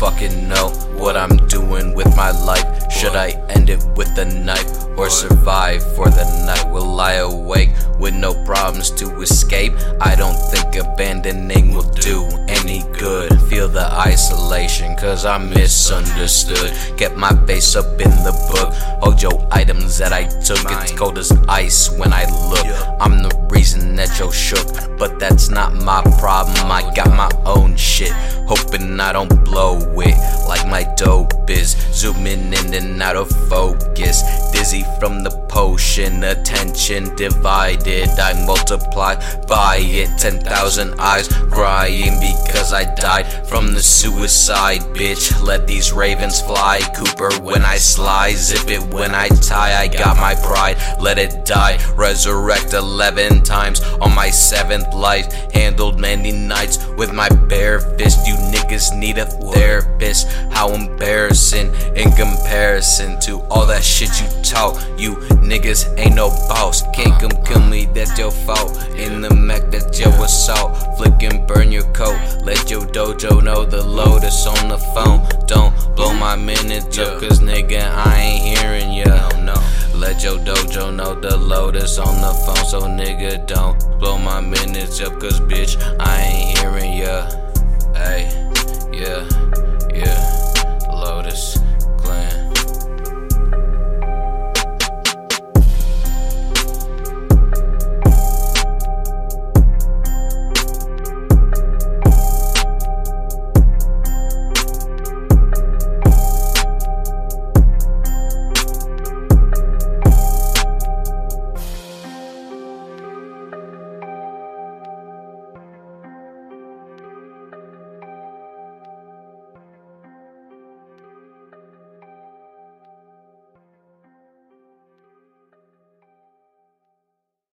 fucking know what I'm doing with my life. Should I end it with a knife or survive for the night? Will I awake with no problems to escape? I don't think abandoning will do any good. Feel the isolation, cause I'm misunderstood. Get my face up in the book. Hold your items that I took. It's cold as ice when I look. I'm the reason that you're shook, but that's not my problem. I got my own shit. Hoping I don't blow it like my dope is. Zooming in and out of focus. Dizzy from the potion, attention divided. I multiply by it. 10,000 eyes crying because I died from the suicide, bitch. Let these ravens fly. Cooper when I sly, zip it when I tie. I got my pride, let it die. Resurrect 11 times on my seventh life. Handled many nights with my bare fist. You niggas need a therapist. How embarrassing in comparison to all that shit you talk. You niggas ain't no boss. Can't come kill me, that's your fault. In the Mac, that's your assault. Flick and burn your coat. Let your dojo know the lotus on the phone. Don't blow my minutes up, cause nigga, I ain't hearing ya. No, no. Let your dojo know the lotus on the phone, so nigga, don't blow my minutes up, cause bitch, I ain't hearing ya.